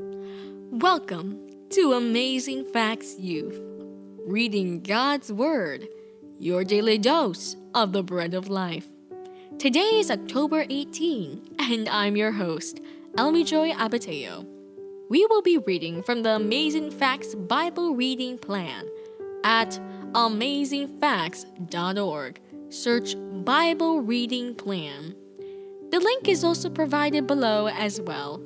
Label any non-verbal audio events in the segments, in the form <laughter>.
Welcome to Amazing Facts Youth, reading God's Word, your daily dose of the bread of life. Today is October 18, and I'm your host, Elmi Joy Abateo. We will be reading from the Amazing Facts Bible Reading Plan at amazingfacts.org. Search Bible Reading Plan. The link is also provided below as well.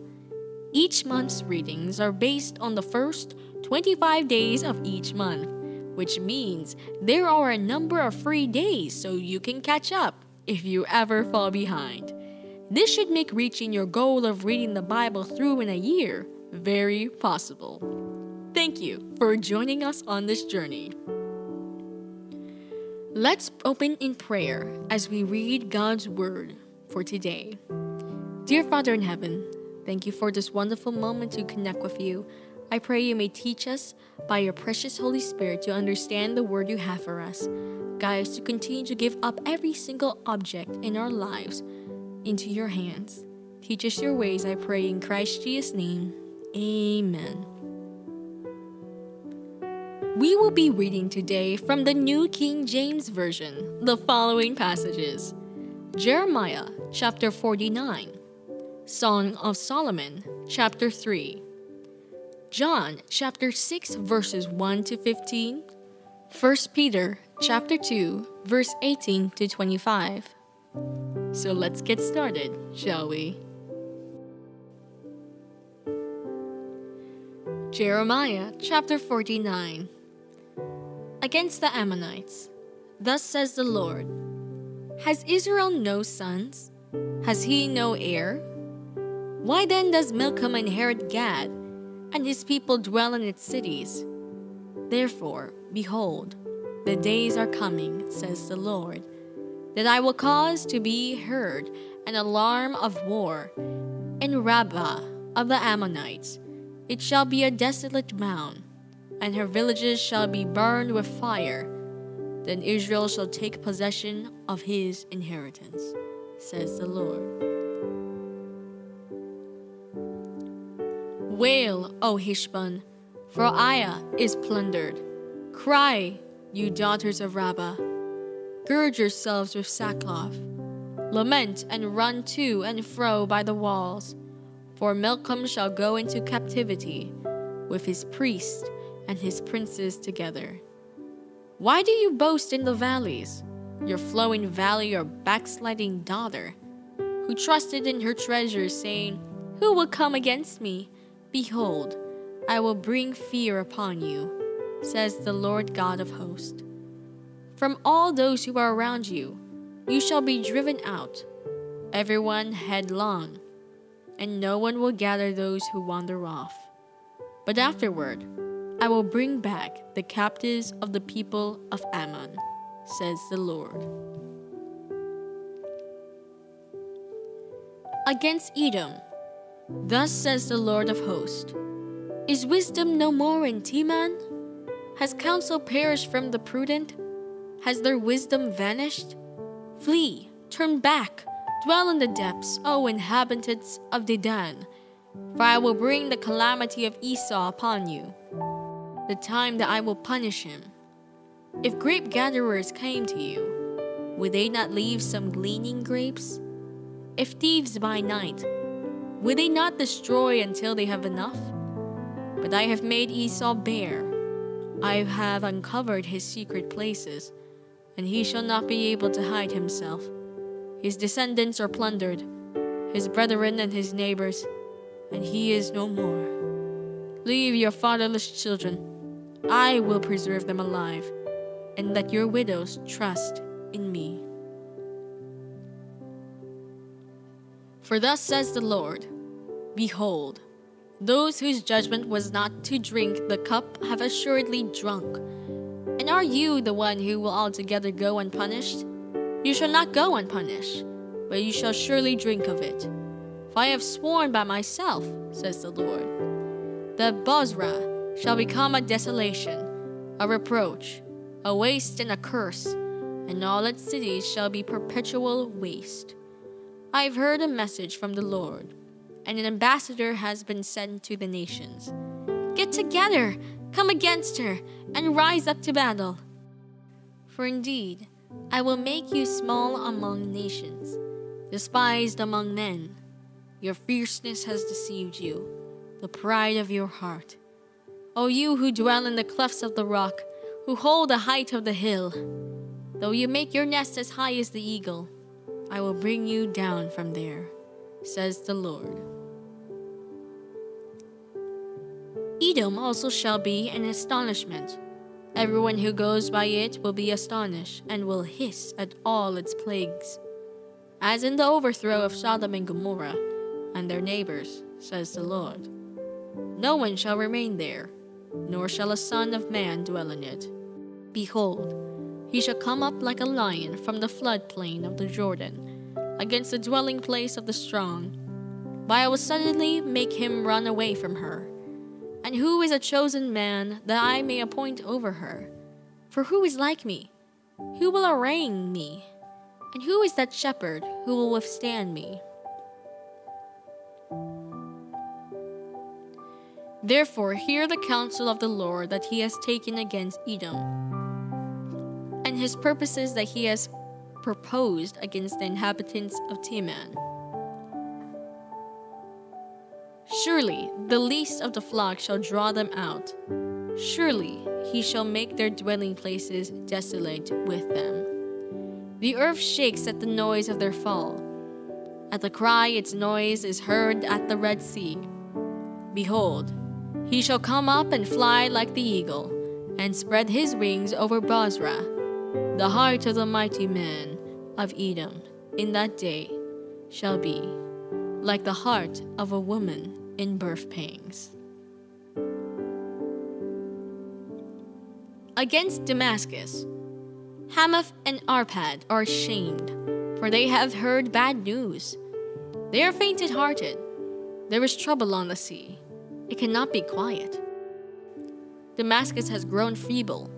Each month's readings are based on the first 25 days of each month, which means there are a number of free days so you can catch up if you ever fall behind. This should make reaching your goal of reading the Bible through in a year very possible. Thank you for joining us on this journey. Let's open in prayer as we read God's Word for today. Dear Father in heaven, thank you for this wonderful moment to connect with you. I pray you may teach us by your precious Holy Spirit to understand the word you have for us. Guide us to continue to give up every single object in our lives into your hands. Teach us your ways, I pray in Christ Jesus' name. Amen. We will be reading today from the New King James Version the following passages Jeremiah chapter 49, Song of Solomon chapter 3, John chapter 6 verses 1 to 15, 1 Peter chapter 2 verse 18 to 25. So let's get started, shall we? Jeremiah chapter 49 Against the Ammonites, thus says the Lord Has Israel no sons? Has he no heir? Why then does Milcom inherit Gad, and his people dwell in its cities? Therefore, behold, the days are coming, says the Lord, that I will cause to be heard an alarm of war in Rabbah of the Ammonites it shall be a desolate mound, and her villages shall be burned with fire. Then Israel shall take possession of his inheritance, says the Lord. Wail, O Heshbon, for Aiah is plundered. Cry, you daughters of Rabbah. Gird yourselves with sackcloth. Lament and run to and fro by the walls for Milcom shall go into captivity with his priests and his princes together. Why do you boast in the valleys, your flowing valley, your backsliding daughter, who trusted in her treasures, saying, Who will come against me? Behold, I will bring fear upon you, says the Lord God of hosts. From all those who are around you, you shall be driven out, everyone headlong and no one will gather those who wander off. But afterward, I will bring back the captives of the people of Ammon, says the Lord. Against Edom, thus says the Lord of hosts Is wisdom no more in Teman? Has counsel perished from the prudent? Has their wisdom vanished? Flee, turn back Dwell in the depths, O inhabitants of Dedan, for I will bring the calamity of Esau upon you, the time that I will punish him. If grape gatherers came to you, would they not leave some gleaning grapes? If thieves by night, would they not destroy until they have enough? But I have made Esau bare. I have uncovered his secret places, and he shall not be able to hide himself. His descendants are plundered, his brethren and his neighbors, and he is no more. Leave your fatherless children. I will preserve them alive, and let your widows trust in me. For thus says the Lord Behold, those whose judgment was not to drink the cup have assuredly drunk. And are you the one who will altogether go unpunished? You shall not go unpunished, but you shall surely drink of it. For I have sworn by myself, says the Lord, that Bozrah shall become a desolation, a reproach, a waste and a curse, and all its cities shall be perpetual waste. I have heard a message from the Lord. And an ambassador has been sent to the nations. Get together, come against her, and rise up to battle. For indeed, I will make you small among nations, despised among men. Your fierceness has deceived you, the pride of your heart. O you who dwell in the clefts of the rock, who hold the height of the hill, though you make your nest as high as the eagle, I will bring you down from there, says the Lord. Edom also shall be an astonishment. Everyone who goes by it will be astonished and will hiss at all its plagues. As in the overthrow of Sodom and Gomorrah and their neighbors, says the Lord. No one shall remain there, nor shall a son of man dwell in it. Behold, he shall come up like a lion from the floodplain of the Jordan, against the dwelling place of the strong. But I will suddenly make him run away from her. And who is a chosen man that I may appoint over her? For who is like me? Who will arraign me? And who is that shepherd who will withstand me? Therefore, hear the counsel of the Lord that he has taken against Edom, and his purposes that he has proposed against the inhabitants of Teman. Surely the least of the flock shall draw them out. Surely he shall make their dwelling places desolate with them. The earth shakes at the noise of their fall. At the cry, its noise is heard at the Red Sea. Behold, he shall come up and fly like the eagle, and spread his wings over Bozrah. The heart of the mighty man of Edom in that day shall be like the heart of a woman in birth pangs. Against Damascus, Hamath and Arpad are shamed, for they have heard bad news. They are fainted hearted. There is trouble on the sea. It cannot be quiet. Damascus has grown feeble.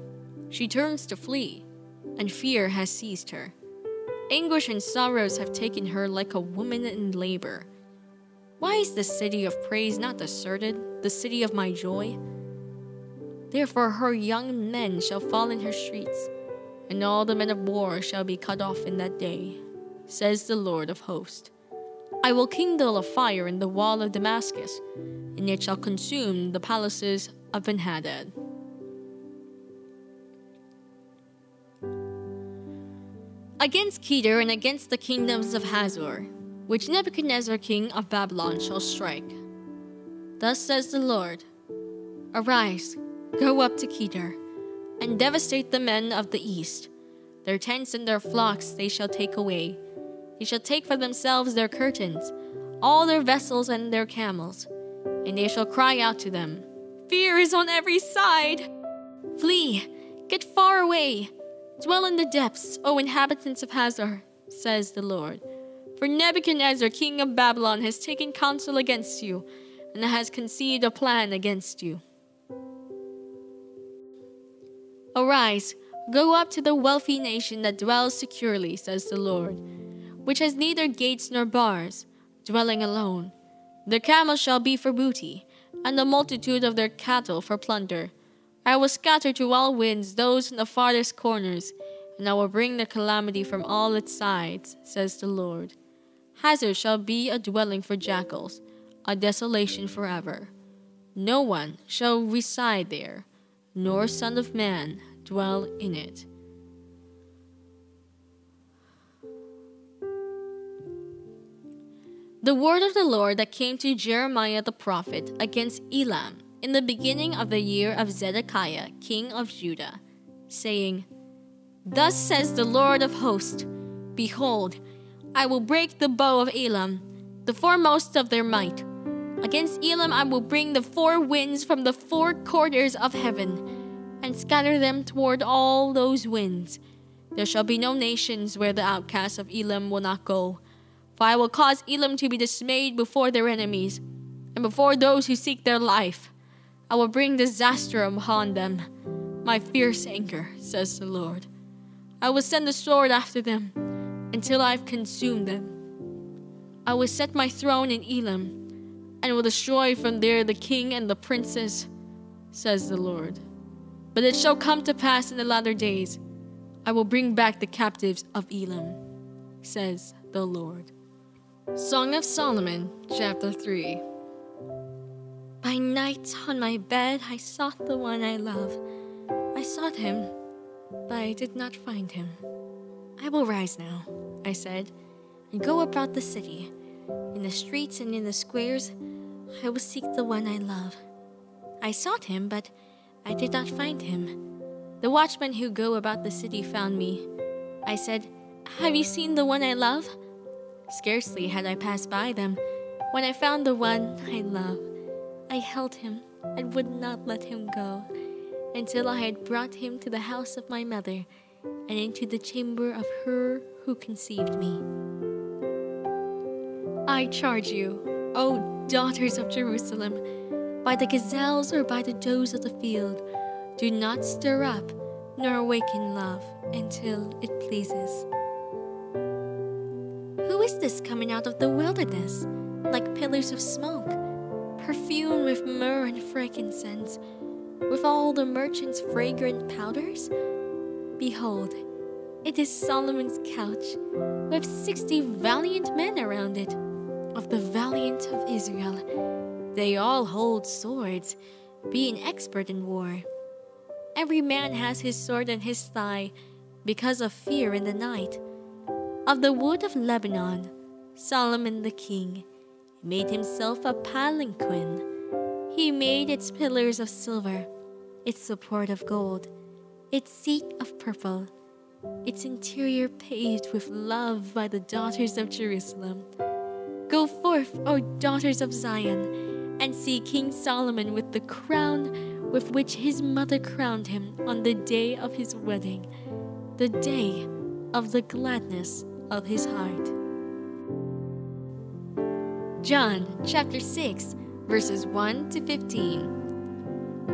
She turns to flee, and fear has seized her. Anguish and sorrows have taken her like a woman in labor. Why is the city of praise not deserted, the city of my joy? Therefore, her young men shall fall in her streets, and all the men of war shall be cut off in that day, says the Lord of hosts. I will kindle a fire in the wall of Damascus, and it shall consume the palaces of Benhadad. Against Kedar and against the kingdoms of Hazor, which Nebuchadnezzar king of Babylon shall strike. Thus says the Lord Arise, go up to Kedar, and devastate the men of the east. Their tents and their flocks they shall take away. They shall take for themselves their curtains, all their vessels and their camels and they shall cry out to them Fear is on every side! Flee! Get far away! Dwell in the depths, O inhabitants of Hazor, says the Lord. For Nebuchadnezzar, king of Babylon, has taken counsel against you, and has conceived a plan against you. Arise, go up to the wealthy nation that dwells securely, says the Lord, which has neither gates nor bars, dwelling alone their camels shall be for booty, and the multitude of their cattle for plunder. I will scatter to all winds those in the farthest corners, and I will bring the calamity from all its sides, says the Lord. Hazor shall be a dwelling for jackals, a desolation forever. No one shall reside there, nor son of man dwell in it. The word of the Lord that came to Jeremiah the prophet against Elam in the beginning of the year of Zedekiah, king of Judah, saying, Thus says the Lord of hosts Behold, I will break the bow of Elam, the foremost of their might. Against Elam I will bring the four winds from the four quarters of heaven, and scatter them toward all those winds. There shall be no nations where the outcasts of Elam will not go for I will cause Elam to be dismayed before their enemies, and before those who seek their life. I will bring disaster upon them, my fierce anger, says the Lord. I will send the sword after them until I've consumed them. I will set my throne in Elam, and will destroy from there the king and the princes, says the Lord. But it shall come to pass in the latter days, I will bring back the captives of Elam, says the Lord. Song of Solomon, chapter 3. By night on my bed I sought the one I love. I sought him, but I did not find him. I will rise now, I said, and go about the city. In the streets and in the squares, I will seek the one I love. I sought him, but I did not find him. The watchmen who go about the city found me. I said, Have you seen the one I love? Scarcely had I passed by them when I found the one I love. I held him and would not let him go until I had brought him to the house of my mother and into the chamber of her who conceived me. I charge you, O daughters of Jerusalem, by the gazelles or by the does of the field, do not stir up nor awaken love until it pleases. Who is this coming out of the wilderness, like pillars of smoke? perfumed with myrrh and frankincense, with all the merchants' fragrant powders? Behold, it is Solomon's couch, with sixty valiant men around it, of the valiant of Israel. They all hold swords, being expert in war. Every man has his sword in his thigh, because of fear in the night. Of the wood of Lebanon, Solomon the king made himself a palanquin. He made its pillars of silver, its support of gold, its seat of purple, its interior paved with love by the daughters of Jerusalem. Go forth, O daughters of Zion, and see King Solomon with the crown with which his mother crowned him on the day of his wedding, the day of the gladness of his heart. John chapter 6, verses 1 to 15.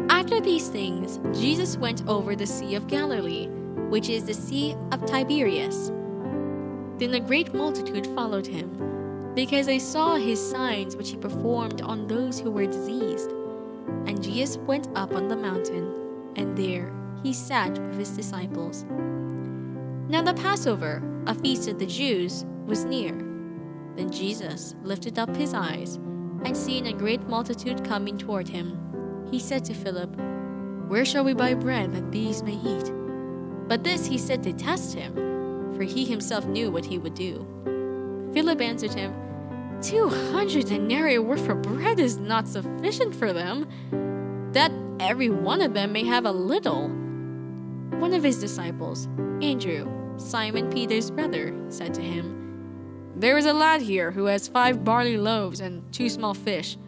After these things, Jesus went over the Sea of Galilee, which is the Sea of Tiberias. Then a great multitude followed him, because they saw his signs which he performed on those who were diseased. And Jesus went up on the mountain, and there he sat with his disciples. Now the Passover, a feast of the Jews, was near. Then Jesus lifted up his eyes, and seeing a great multitude coming toward him, he said to Philip, Where shall we buy bread that these may eat? But this he said to test him, for he himself knew what he would do. Philip answered him, Two hundred denarii worth of bread is not sufficient for them, that every one of them may have a little. One of his disciples, Andrew, Simon Peter's brother, said to him, there is a lad here who has five barley loaves and two small fish,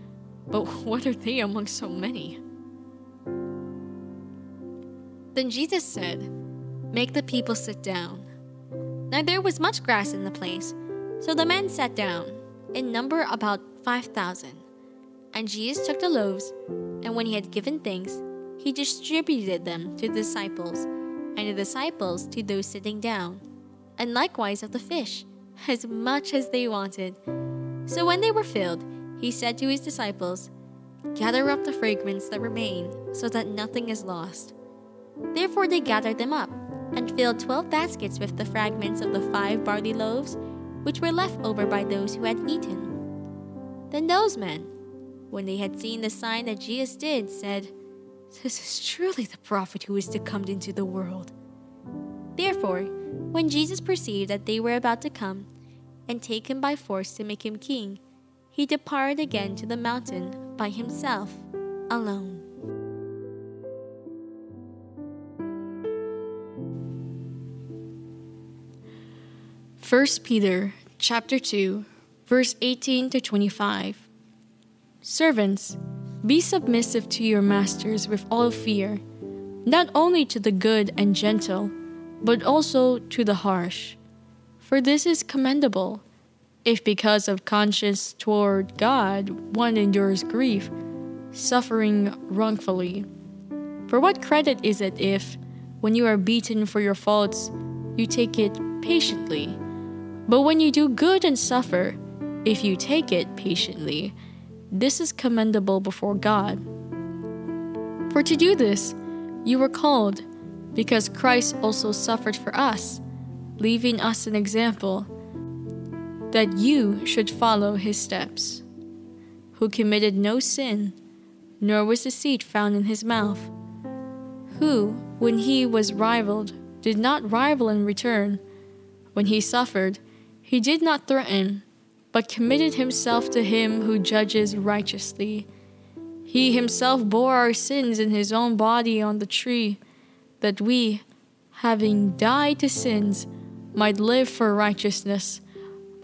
but <laughs> what are they among so many? Then Jesus said, Make the people sit down. Now there was much grass in the place, so the men sat down, in number about five thousand. And Jesus took the loaves, and when he had given thanks, he distributed them to the disciples, and the disciples to those sitting down, and likewise of the fish <laughs> as much as they wanted. So when they were filled, he said to his disciples, Gather up the fragments that remain, so that nothing is lost. Therefore they gathered them up, and filled twelve baskets with the fragments of the five barley loaves, which were left over by those who had eaten. Then those men, when they had seen the sign that Jesus did, said, This is truly the prophet who is to come into the world. Therefore, when Jesus perceived that they were about to come and take him by force to make him king, he departed again to the mountain by himself, alone. First Peter chapter 2 verse 18 to 25 Servants be submissive to your masters with all fear not only to the good and gentle but also to the harsh. For this is commendable, if because of conscience toward God one endures grief, suffering wrongfully. For what credit is it if, when you are beaten for your faults, you take it patiently? But when you do good and suffer, if you take it patiently, this is commendable before God. For to do this, you were called, because Christ also suffered for us, leaving us an example, that you should follow his steps, who committed no sin, nor was deceit found in his mouth, who, when he was rivaled, did not rival in return. When he suffered, he did not threaten, but committed himself to him who judges righteously. He himself bore our sins in his own body on the tree, that we, having died to sins, might live for righteousness,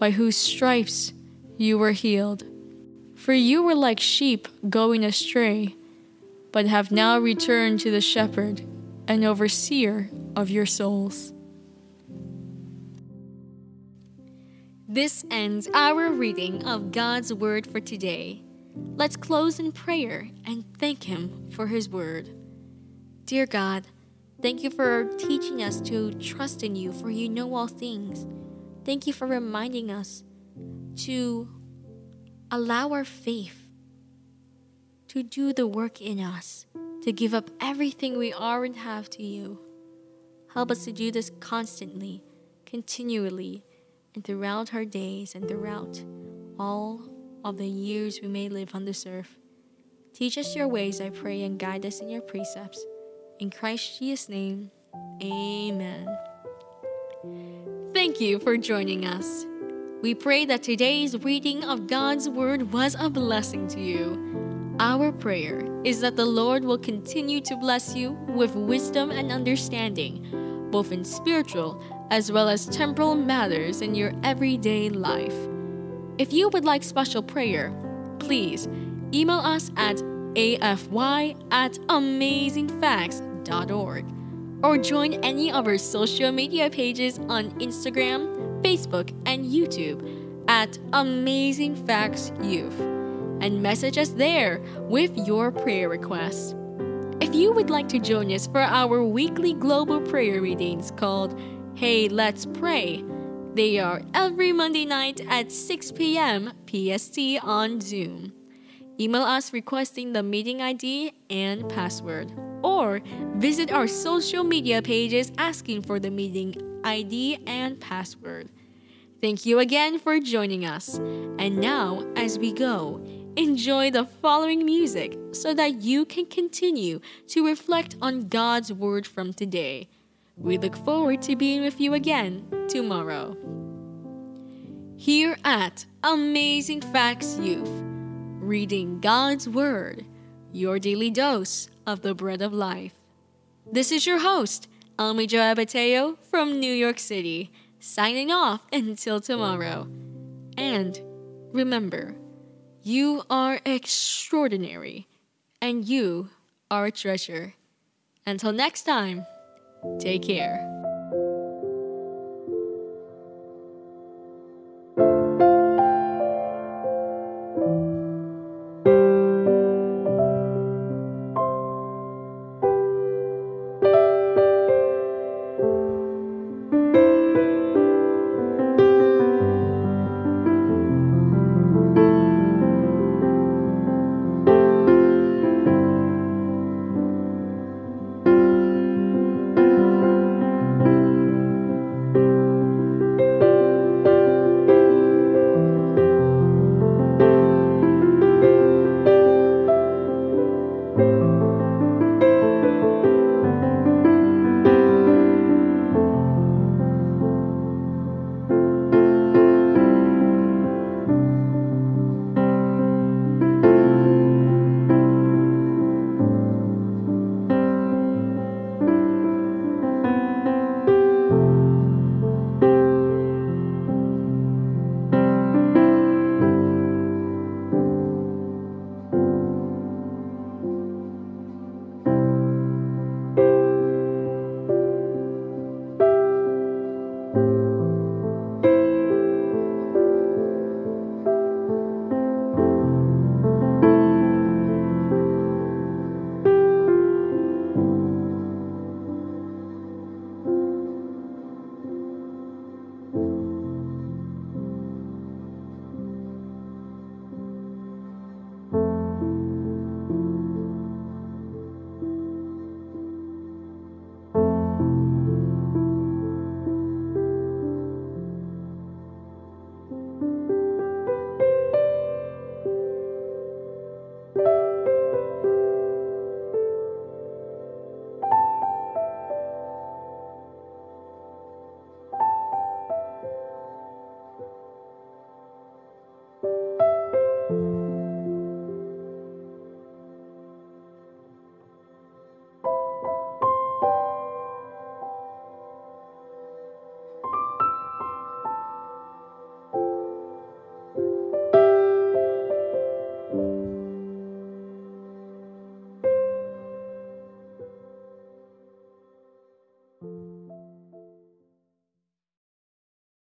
by whose stripes you were healed. For you were like sheep going astray, but have now returned to the shepherd and overseer of your souls. This ends our reading of God's Word for today. Let's close in prayer and thank Him for His Word. Dear God, thank you for teaching us to trust in you, for you know all things. Thank you for reminding us to allow our faith to do the work in us, to give up everything we are and have to you. Help us to do this constantly, continually, and throughout our days and throughout all of the years we may live on this earth. Teach us your ways, I pray, and guide us in your precepts. In Christ Jesus' name, amen. Thank you for joining us. We pray that today's reading of God's Word was a blessing to you. Our prayer is that the Lord will continue to bless you with wisdom and understanding both in spiritual as well as temporal matters in your everyday life. If you would like special prayer, please email us at afy at amazingfacts.org or join any of our social media pages on Instagram, Facebook, and YouTube at Amazing Facts Youth and message us there with your prayer requests. If you would like to join us for our weekly global prayer readings called Hey Let's Pray, they are every Monday night at 6 p.m. PST on Zoom. Email us requesting the meeting ID and password, or visit our social media pages asking for the meeting ID and password. Thank you again for joining us. And now, as we go, Enjoy the following music so that you can continue to reflect on God's Word from today. We look forward to being with you again tomorrow. Here at Amazing Facts Youth, reading God's Word, your daily dose of the bread of life. This is your host, Almi Abateo from New York City, signing off until tomorrow. And remember, you are extraordinary, and you are a treasure. Until next time, take care.